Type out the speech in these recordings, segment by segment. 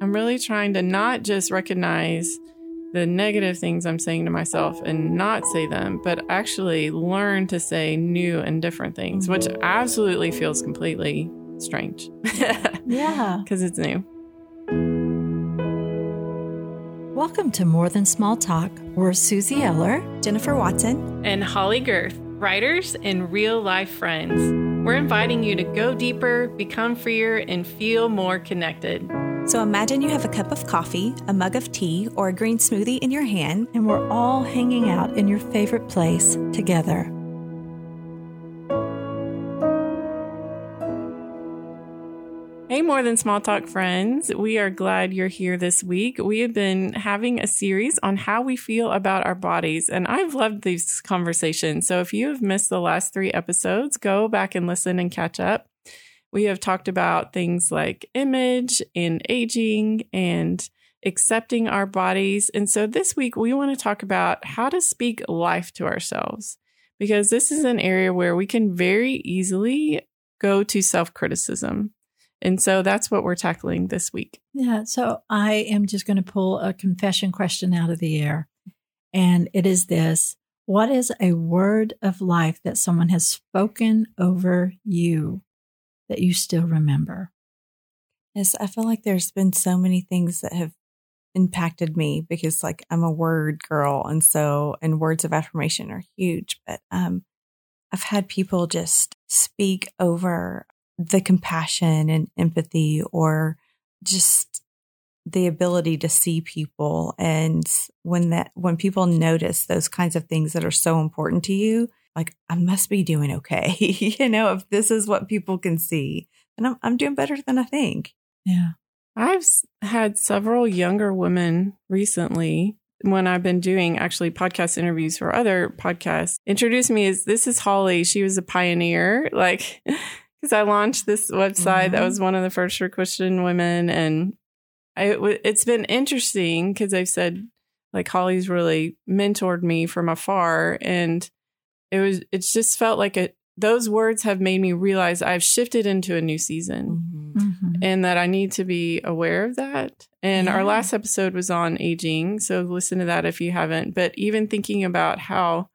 I'm really trying to not just recognize the negative things I'm saying to myself and not say them, but actually learn to say new and different things, which mm-hmm. absolutely feels completely strange. Yeah. Because it's new. Welcome to More Than Small Talk. We're Susie Eller. Jennifer Watson. And Holley Gerth, writers and real life friends. We're inviting you to go deeper, become freer, and feel more connected. So imagine you have a cup of coffee, a mug of tea, or a green smoothie in your hand. And we're all hanging out in your favorite place together. Hey, more than small talk friends. We are glad you're here this week. We have been having a series on how we feel about our bodies, and I've loved these conversations. So if you have missed the last three episodes, go back and listen and catch up. We have talked about things like image and aging and accepting our bodies. And so this week, we want to talk about how to speak life to ourselves because this is an area where we can very easily go to self criticism. And so that's what we're tackling this week. Yeah. So I am just going to pull a confession question out of the air. And it is this What is a word of life that someone has spoken over you that you still remember? Yes, I feel like there's been so many things that have impacted me because like I'm a word girl and so and words of affirmation are huge, but um I've had people just speak over the compassion and empathy or just the ability to see people and when that when people notice those kinds of things that are so important to you like i must be doing okay you know if this is what people can see and i'm, I'm doing better than i think Yeah. I've had several younger women recently when I've been doing actually podcast interviews for other podcasts introduce me as this is Holley. She was a pioneer, like because I launched this website that Mhm. was one of the first for Christian women, and I, it w- it's been interesting because I've said like Holley's really mentored me from afar, and it was it just felt like it. Those words have made me realize I've shifted into a new season Mhm. and that I need to be aware of that. And our last episode was on aging, so listen to that if you haven't. But even thinking about how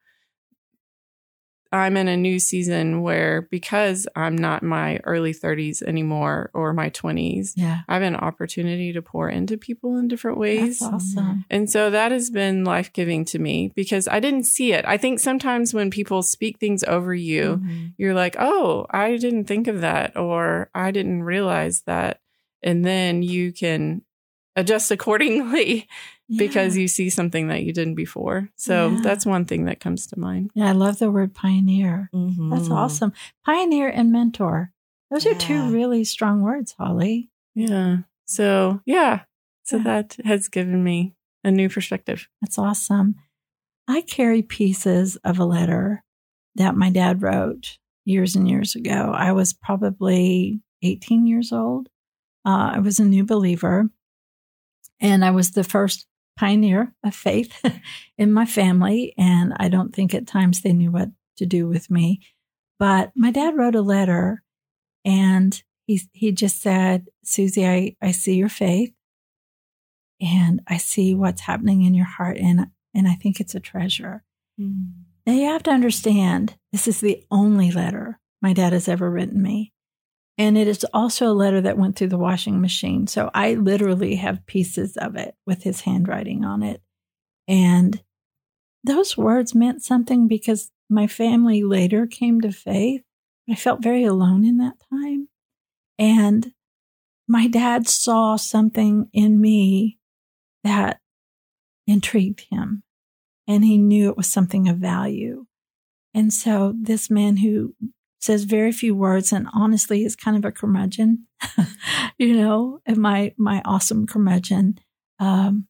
I'm in a new season where because I'm not in my early 30s anymore or my 20s, Yeah. I have an opportunity to pour into people in different ways. That's awesome. And so that has been life giving to me because I didn't see it. I think sometimes when people speak things over you, Mhm. you're like, oh, I didn't think of that, or I didn't realize that. And then you can adjust accordingly because you see something that you didn't before. So Yeah. that's one thing that comes to mind. Yeah, I love the word pioneer. That's Mhm. awesome. Pioneer and mentor. Those are two really strong words, Holley. Yeah. So, yeah. So Yeah. that has given me a new perspective. That's awesome. I carry pieces of a letter that my dad wrote years and years ago. I was probably 18 years old. Uh, I was a new believer, and I was the first pioneer of faith in my family. And I don't think at times they knew what to do with me. But my dad wrote a letter, and he he just said, "Susie, I I see your faith." and I see what's happening in your heart and and I think it's a treasure. Mhm. Now you have to understand this is the only letter my dad has ever written me. And it is also a letter that went through the washing machine. So I literally have pieces of it with his handwriting on it. And those words meant something because my family later came to faith. I felt very alone in that time. And my dad saw something in me that intrigued him and he knew it was something of value. And so this man who says very few words and honestly is kind of a curmudgeon, you know, and my my awesome curmudgeon, um,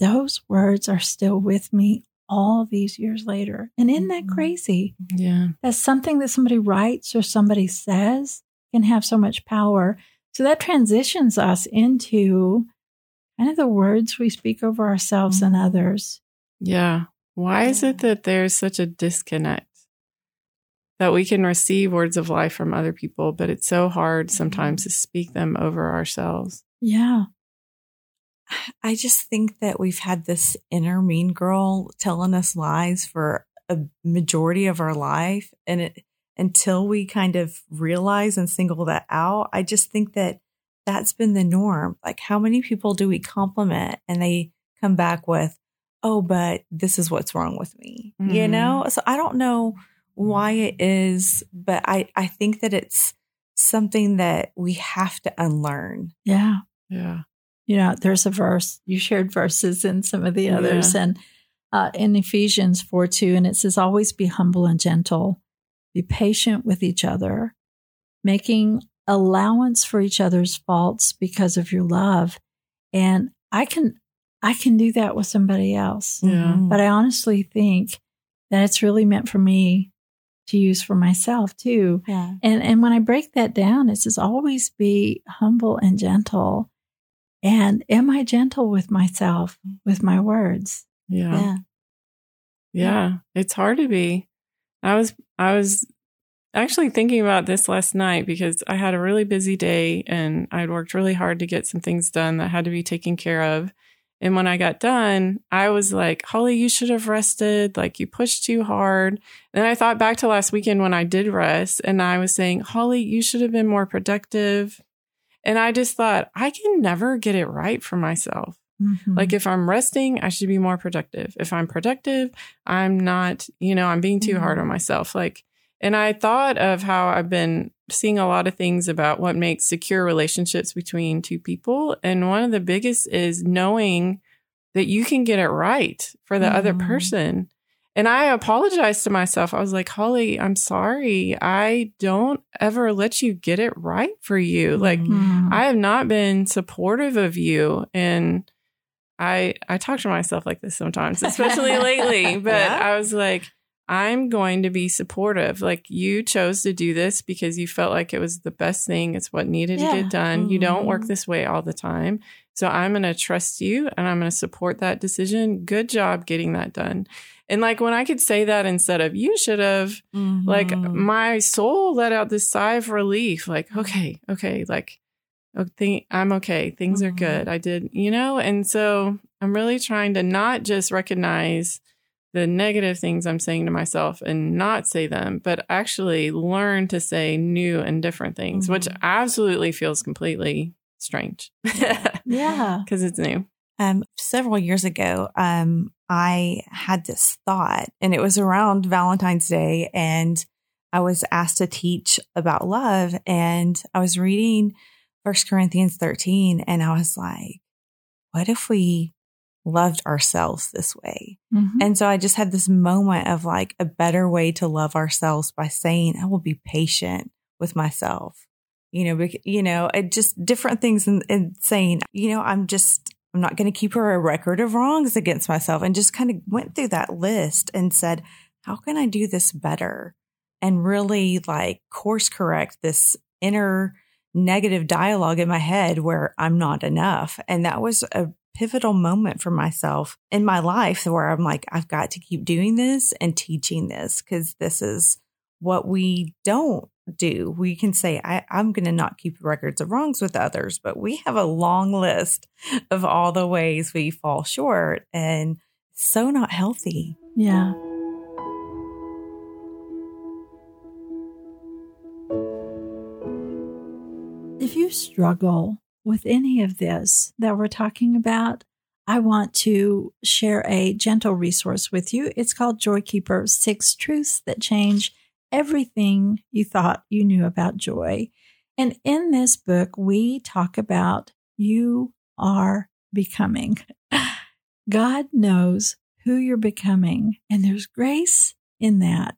those words are still with me all these years later. And isn't that Mhm. crazy? Yeah. That something that somebody writes or somebody says can have so much power. So that transitions us into kind of the words we speak over ourselves and others. Yeah. Why is it that there's such a disconnect? That we can receive words of life from other people, but it's so hard sometimes to speak them over ourselves. Yeah. I just think that we've had this inner mean girl telling us lies for a majority of our life. And it, until we kind of realize and single that out, I just think that that's been the norm. Like, how many people do we compliment and they come back with, oh, but this is what's wrong with me, mm-hmm. you know? So I don't know why it is, but I, I think that it's something that we have to unlearn. Yeah. Yeah. You know, there's a verse, you shared verses in some of the others, yeah. and uh, in Ephesians 4 2, and it says, Always be humble and gentle, be patient with each other, making allowance for each other's faults because of your love. And I can, I can do that with somebody else. Yeah. But I honestly think that it's really meant for me to use for myself too. Yeah. And and when I break that down, it says always be humble and gentle. And am I gentle with myself with my words? Yeah. Yeah. Yeah. It's hard to be. I was I was actually thinking about this last night because I had a really busy day and I'd worked really hard to get some things done that had to be taken care of. And when I got done, I was like, Holley, you should have rested. Like you pushed too hard. Then I thought back to last weekend when I did rest and I was saying, Holley, you should have been more productive. And I just thought, I can never get it right for myself. Mm-hmm. Like if I'm resting, I should be more productive. If I'm productive, I'm not, you know, I'm being too mm-hmm. hard on myself. Like, and I thought of how I've been seeing a lot of things about what makes secure relationships between two people. And one of the biggest is knowing that you can get it right for the mm-hmm. other person. And I apologized to myself. I was like, Holley, I'm sorry. I don't ever let you get it right for you. Like, mm-hmm. I have not been supportive of you. And I I talk to myself like this sometimes, especially lately. But yeah. I was like, I'm going to be supportive. Like you chose to do this because you felt like it was the best thing. It's what needed yeah. to get done. Mm-hmm. You don't work mm-hmm. this way all the time. So I'm going to trust you and I'm going to support that decision. Good job getting that done. And like when I could say that instead of you should have, mm-hmm. like my soul let out this sigh of relief. Like, okay, okay, like okay, I'm okay. Things mm-hmm. are good. I did, you know? And so I'm really trying to not just recognize the negative things I'm saying to myself and not say them, but actually learn to say new and different things, mm-hmm. which absolutely feels completely strange. yeah. Because it's new. Um, several years ago, um, I had this thought, and it was around Valentine's Day, and I was asked to teach about love. And I was reading First Corinthians 13, and I was like, what if we loved ourselves this way. Mm-hmm. And so I just had this moment of like a better way to love ourselves by saying, I will be patient with myself. You know, you know, it just different things and, and saying, you know, I'm just, I'm not going to keep her a record of wrongs against myself and just kind of went through that list and said, how can I do this better? And really like course correct this inner negative dialogue in my head where I'm not enough. And that was a pivotal moment for myself in my life where I'm like, I've got to keep doing this and teaching this because this is what we don't do. We can say, I, am going to not keep records of wrongs with others, but we have a long list of all the ways we fall short and so not healthy. Yeah. If you struggle with any of this that we're talking about, I want to share a gentle resource with you. It's called JoyKeeper Six Truths That Change Everything You Thought You Knew About Joy. And in this book, we talk about you are becoming. God knows who you're becoming, and there's grace in that.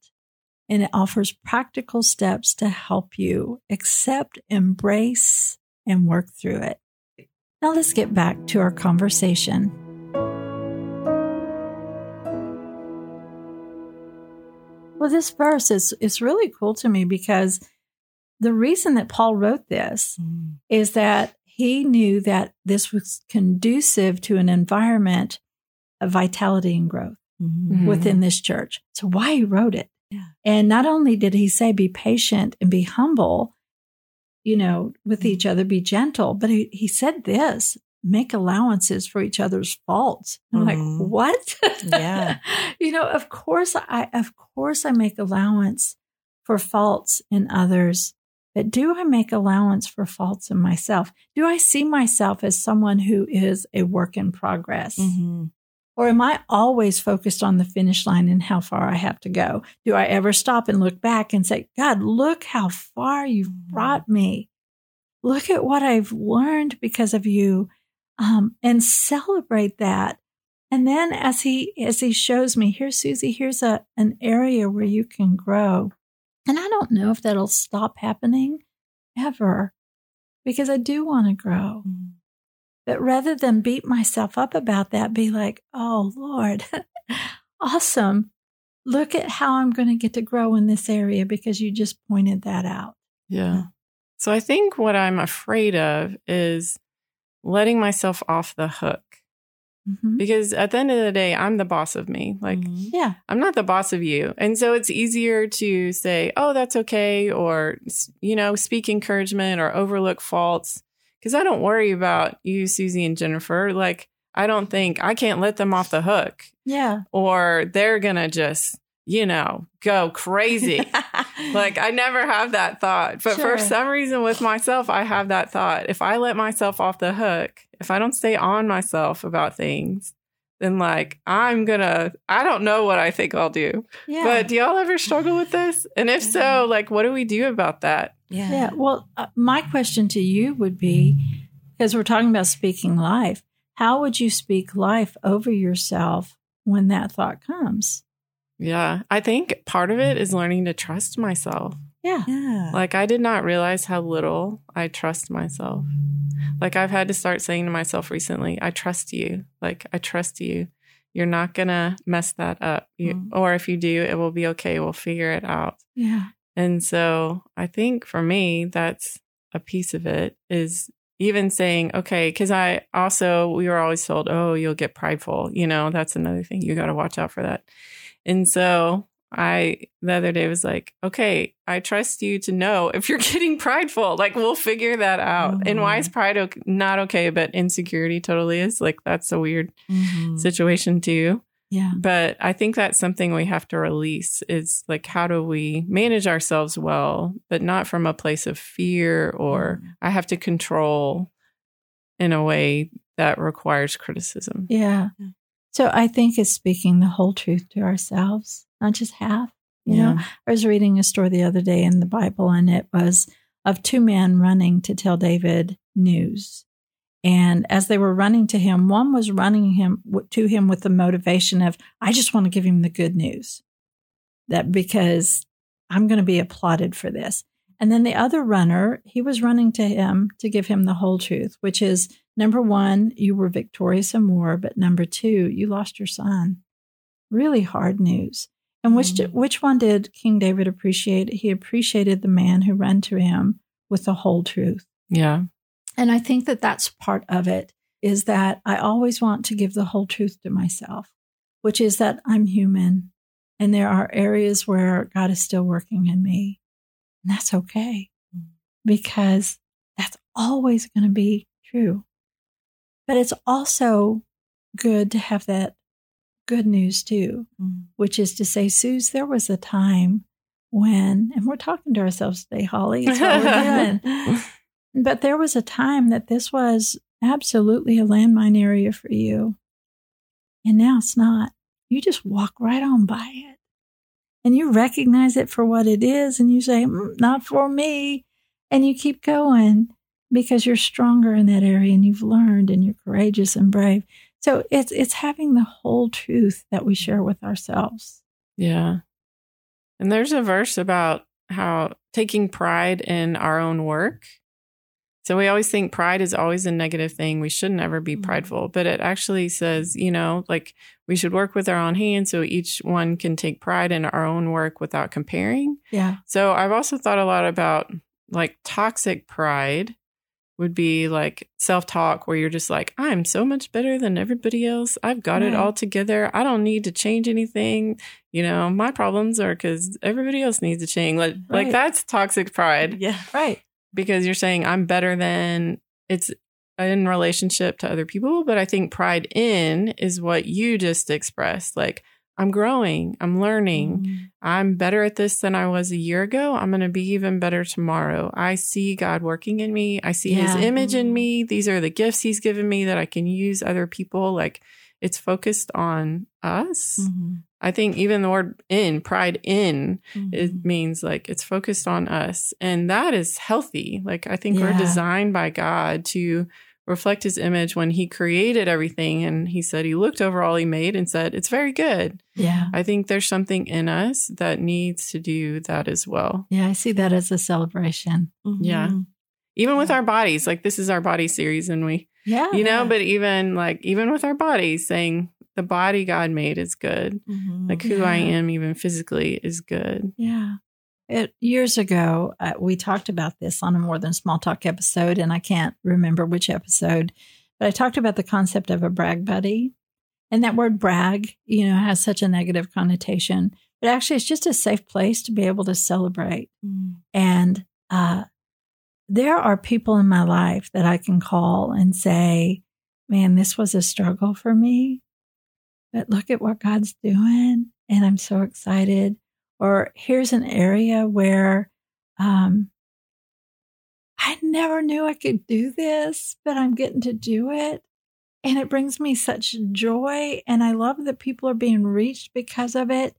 And it offers practical steps to help you accept, embrace, and work through it. Now let's get back to our conversation. Well, this verse is, is really cool to me because the reason that Paul wrote this mm. is that he knew that this was conducive to an environment of vitality and growth mm-hmm. within this church. So why he wrote it. Yeah. And not only did he say be patient and be humble, you know, with mm-hmm. each other, be gentle. But he, he said this make allowances for each other's faults. I'm Mhm. like, what? Yeah. you know, of course I of course I make allowance for faults in others, but do I make allowance for faults in myself? Do I see myself as someone who is a work in progress? Mhm. Or am I always focused on the finish line and how far I have to go? Do I ever stop and look back and say, God, look how far you've brought me? Look at what I've learned because of you. Um, and celebrate that. And then as he as he shows me, here, Susie, here's a an area where you can grow. And I don't know if that'll stop happening ever because I do want to grow. Mhm. But rather than beat myself up about that, be like, oh, Lord, awesome. Look at how I'm going to get to grow in this area because you just pointed that out. Yeah. So I think what I'm afraid of is letting myself off the hook Mhm. because at the end of the day, I'm the boss of me. Like, Mhm. Yeah. I'm not the boss of you. And so it's easier to say, oh, that's okay, or, you know, speak encouragement or overlook faults. Because I don't worry about you, Susie, and Jennifer. Like, I don't think I can't let them off the hook Yeah. or they're going to just, you know, go crazy. like, I never have that thought. But Sure. for some reason with myself, I have that thought. If I let myself off the hook, if I don't stay on myself about things, then like I'm gonna, I don't know what I think I'll do. Yeah. But do y'all ever struggle with this? And if so, mm-hmm. like, what do we do about that? Yeah. yeah. Well, uh, my question to you would be because we're talking about speaking life, how would you speak life over yourself when that thought comes? Yeah. I think part of it is learning to trust myself. Yeah. Yeah. Like, I did not realize how little I trust myself. Like, I've had to start saying to myself recently, I trust you. Like, I trust you. You're not going to mess that up. You, Mm. Or if you do, it will be okay. We'll figure it out. Yeah. And so I think for me, that's a piece of it is even saying, okay, because I also, we were always told, oh, you'll get prideful. You know, that's another thing. You got to watch out for that. And so I, the other day was like, okay, I trust you to know if you're getting prideful. Like, we'll figure that out. And why is pride okay, not okay, but insecurity totally is? Like, that's a weird Mhm. situation too Yeah. but i think that's something we have to release is like how do we manage ourselves well but not from a place of fear or Mhm. i have to control in a way that requires criticism Yeah. Yeah. So I think it's speaking the whole truth to ourselves, not just half. You know, I was reading a story the other day in the Bible, and it was of two men running to tell David news. And as they were running to him, one was running him to him with the motivation of, "I just want to give him the good news, that because I'm going to be applauded for this." And then the other runner, he was running to him to give him the whole truth, which is number one, you were victorious in war, but number two, you lost your son. Really hard news. And which Mm. which one did King David appreciate? He appreciated the man who ran to him with the whole truth. yeah And I think that that's part of it is that I always want to give the whole truth to myself, which is that I'm human and there are areas where God is still working in me. And that's okay because that's always going to be true. But it's also good to have that good news too Mhm. which is to say, Suze, there was a time when, and we're talking to ourselves today, Holley, it's what we're doing. But there was a time that this was absolutely a landmine area for you. And now it's not. You just walk right on by it. And you recognize it for what it is. And you say, "Mm, not for me. And you keep going because you're stronger in that area and you've learned and you're courageous and brave. So it's it's having the whole truth that we share with ourselves. yeah and there's a verse about how taking pride in our own work so we always think pride is always a negative thing we shouldn't ever be Mhm. prideful but it actually says you know like we should work with our own hands so each one can take pride in our own work without comparing Yeah. So I've also thought a lot about like toxic pride would be like self talk where you're just like, I'm so much better than everybody else. I've got it all together. I don't need to change anything. You know, my problems are because everybody else needs to change. Like, like that's toxic pride Yeah. Right. Because you're saying I'm better than it's in relationship to other people, but I think pride in is what you just expressed. Like, I'm growing, I'm learning, mm-hmm. I'm better at this than I was a year ago. I'm going to be even better tomorrow. I see God working in me. I see yeah. his image in mm-hmm. me. These are the gifts he's given me that I can use other people. Like, it's focused on us. Mm-hmm. I think even the word in, pride in, mm-hmm. it means like it's focused on us. And that is healthy. Like I think yeah. we're designed by God to reflect his image when he created everything. And he said he looked over all he made and said, it's very good. Yeah. I think there's something in us that needs to do that as well. Yeah. I see that as a celebration. Mm-hmm. Yeah. Even with our bodies, like this is our body series and we yeah. You know, but even like, even with our bodies, saying the body God made is good. Mm-hmm. Like who yeah. I am, even physically, is good. Yeah. It, years ago, uh, we talked about this on a More Than Small Talk episode, and I can't remember which episode, but I talked about the concept of a brag buddy. And that word brag, you know, has such a negative connotation, but actually it's just a safe place to be able to celebrate. Mm. And uh, there are people in my life that I can call and say, man, this was a struggle for me, but look at what God's doing. And I'm so excited. Or here's an area where um, I never knew I could do this, but I'm getting to do it. And it brings me such joy. And I love that people are being reached because of it.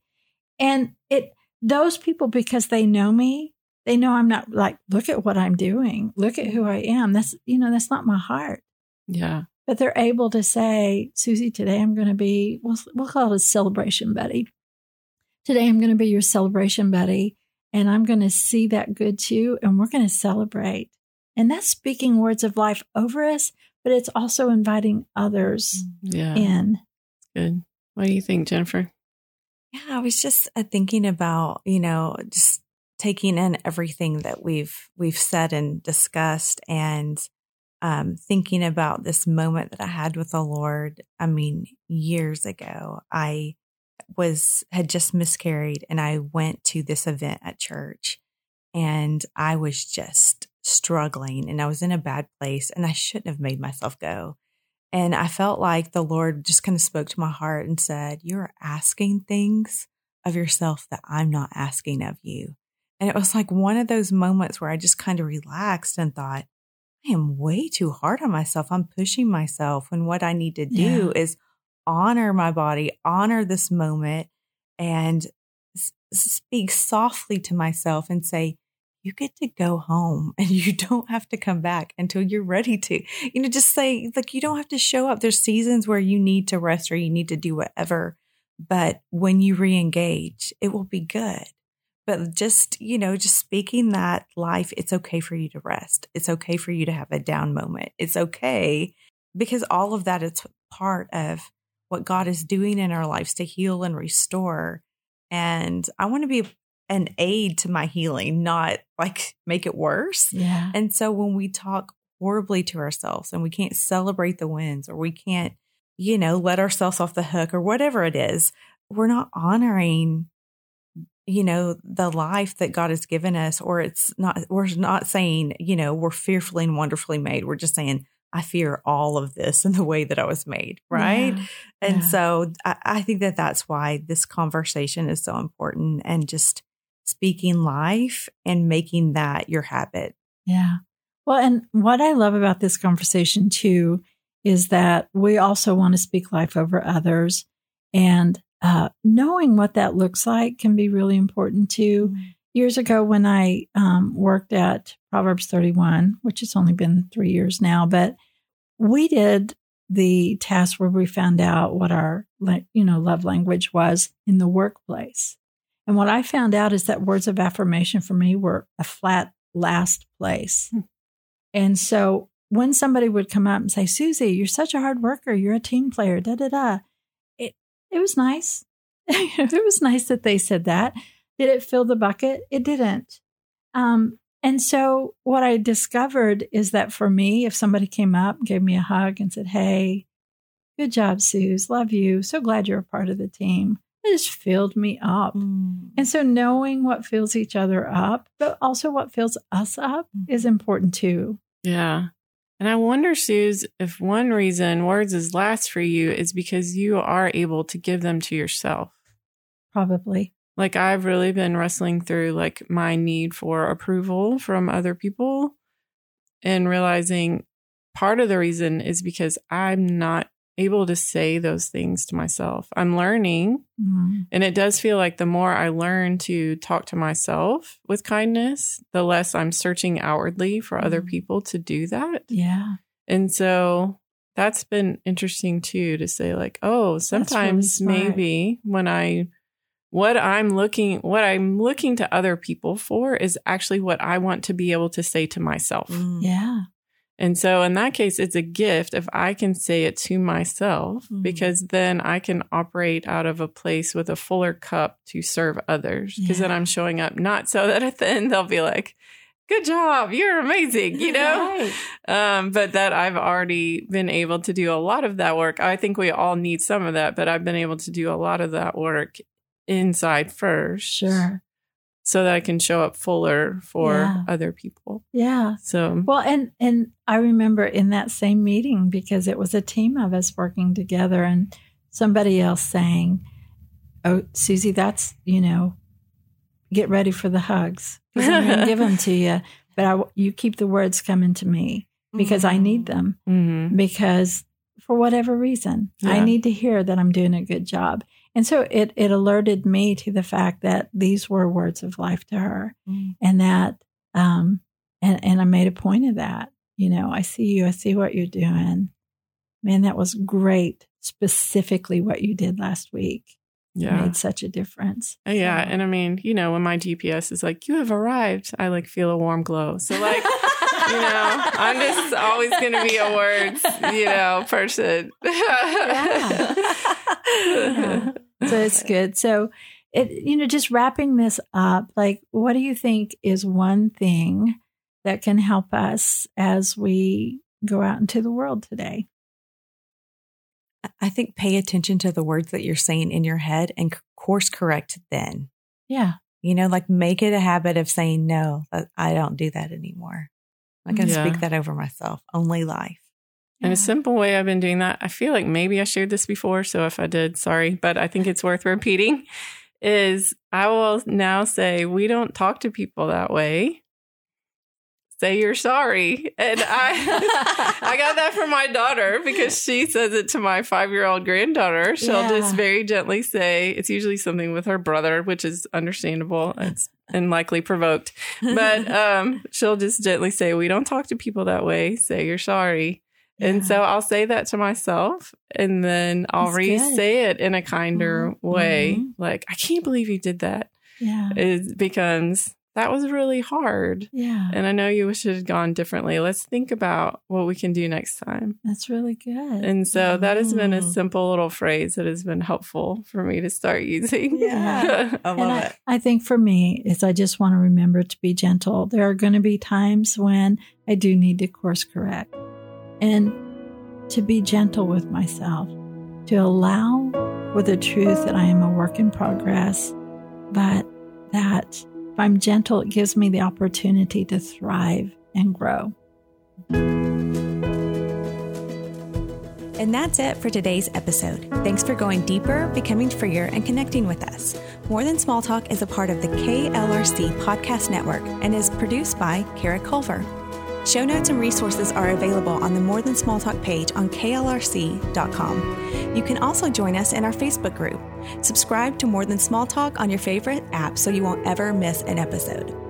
And it, those people, because they know me, they know I'm not like, look at what I'm doing. Look at who I am. That's, you know, that's not my heart. Yeah. But they're able to say, Susie, today I'm going to be, we'll, we'll call it a celebration buddy. Today I'm going to be your celebration buddy. And I'm going to see that good too. And we're going to celebrate. And that's speaking words of life over us, but it's also inviting others yeah. in. Good. What do you think, Jennifer? Yeah, I was just uh, thinking about, you know, just taking in everything that we've we've said and discussed and um, thinking about this moment that I had with the Lord. I mean, years ago, I was had just miscarried and I went to this event at church and I was just struggling and I was in a bad place and I shouldn't have made myself go. And I felt like the Lord just kind of spoke to my heart and said, You're asking things of yourself that I'm not asking of you. And it was like one of those moments where I just kind of relaxed and thought, I am way too hard on myself. I'm pushing myself when what I need to do yeah. is honor my body, honor this moment, and s- speak softly to myself and say, you get to go home and you don't have to come back until you're ready to. You know, just say, like, you don't have to show up. There's seasons where you need to rest or you need to do whatever. But when you re engage, it will be good but just you know just speaking that life it's okay for you to rest. It's okay for you to have a down moment. It's okay because all of that is part of what god is doing in our lives to heal and restore. And i want to be an aid to my healing not like make it worse. Yeah. And so when we talk horribly to ourselves and we can't celebrate the wins or we can't you know let ourselves off the hook or whatever it is we're not honoring you know, the life that God has given us, or it's not, we're not saying, you know, we're fearfully and wonderfully made. We're just saying, I fear all of this in the way that I was made. Right. Yeah. And yeah. so I, I think that that's why this conversation is so important and just speaking life and making that your habit. Yeah. Well, and what I love about this conversation too is that we also want to speak life over others. And uh, knowing what that looks like can be really important too. Mm-hmm. Years ago, when I um, worked at Proverbs 31, which has only been three years now, but we did the task where we found out what our you know love language was in the workplace. And what I found out is that words of affirmation for me were a flat last place. Hmm. And so when somebody would come up and say, Susie, you're such a hard worker, you're a team player, da da da, it was nice. it was nice that they said that. Did it fill the bucket? It didn't. Um, and so what I discovered is that for me, if somebody came up, gave me a hug and said, Hey, good job, Suze. Love you. So glad you're a part of the team. It just filled me up. Mm. And so knowing what fills each other up, but also what fills us up mm. is important too. Yeah. And I wonder, Suze, if one reason words is last for you is because you are able to give them to yourself. Probably. Like I've really been wrestling through like my need for approval from other people and realizing part of the reason is because I'm not able to say those things to myself. I'm learning. Mm-hmm. And it does feel like the more I learn to talk to myself with kindness, the less I'm searching outwardly for other Mhm. people to do that. Yeah. And so that's been interesting too to say, like, oh, sometimes smart. maybe when I, what I'm looking, what I'm looking to other people for is actually what I want to be able to say to myself. Mm. Yeah. And so in that case, it's a gift if I can say it to myself, Mhm. because then I can operate out of a place with a fuller cup to serve others. Because then I'm showing up not so that at the end they'll be like, good job, you're amazing, you know? Right. um, but that I've already been able to do a lot of that work. I think we all need some of that, but I've been able to do a lot of that work inside first. Sure. So that I can show up fuller for Yeah. other people. Yeah. So, Well, and and I remember in that same meeting because it was a team of us working together, and somebody else saying, "Oh, Susie, that's you know, get ready for the hugs I'm going to give them to you, but I, you keep the words coming to me because I need them mhm. because for whatever reason I need to hear that I'm doing a good job." And so it it alerted me to the fact that these were words of life to her Mm. and that um and and I made a point of that. You know, I see you, I see what you're doing. Man, that was great. Specifically what you did last week yeah. made such a difference. Uh, Yeah, So- and I mean, you know, when my GPS is like, "You have arrived," I like feel a warm glow. So like, you know, I'm just always going to be a words, you know, person. Yeah. Yeah. so it's good. So it you know, just wrapping this up, like what do you think is one thing that can help us as we go out into the world today? I think pay attention to the words that you're saying in your head and course correct then. Yeah. You know, like make it a habit of saying, no, I- I don't do that anymore. I can mm-hmm. Yeah. speak that over myself. Only life. And a simple way I've been doing that, I feel like maybe I shared this before. So if I did, sorry, but I think it's worth repeating is I will now say, we don't talk to people that way. Say you're sorry. And I, I got that from my daughter because she says it to my five year old granddaughter. She'll Yeah. just very gently say, it's usually something with her brother, which is understandable. It's and likely provoked. But um, she'll just gently say, We don't talk to people that way. Say you're sorry. And so I'll say that to myself and then I'll That's re say it in a kinder Mhm. way. Mhm. Like, I can't believe you did that. Yeah. It becomes that was really hard. Yeah. And I know you wish it had gone differently. Let's think about what we can do next time. That's really good. And so that has been a Mm. simple little phrase that has been helpful for me to start using. Yeah. I And love I, it. I think for me is I just want to remember to be gentle. There are going to be times when I do need to course correct and to be gentle with myself, to allow for the truth that I am a work in progress, but that if I'm gentle, it gives me the opportunity to thrive and grow. And that's it for today's episode. Thanks for going deeper, becoming freer, and connecting with us. More Than Small Talk is a part of the KLRC Podcast Network and is produced by Kara Culver. Show notes and resources are available on the More Than Small Talk page on klrc.com. You can also join us in our Facebook group. Subscribe to More Than Small Talk on your favorite app so you won't ever miss an episode.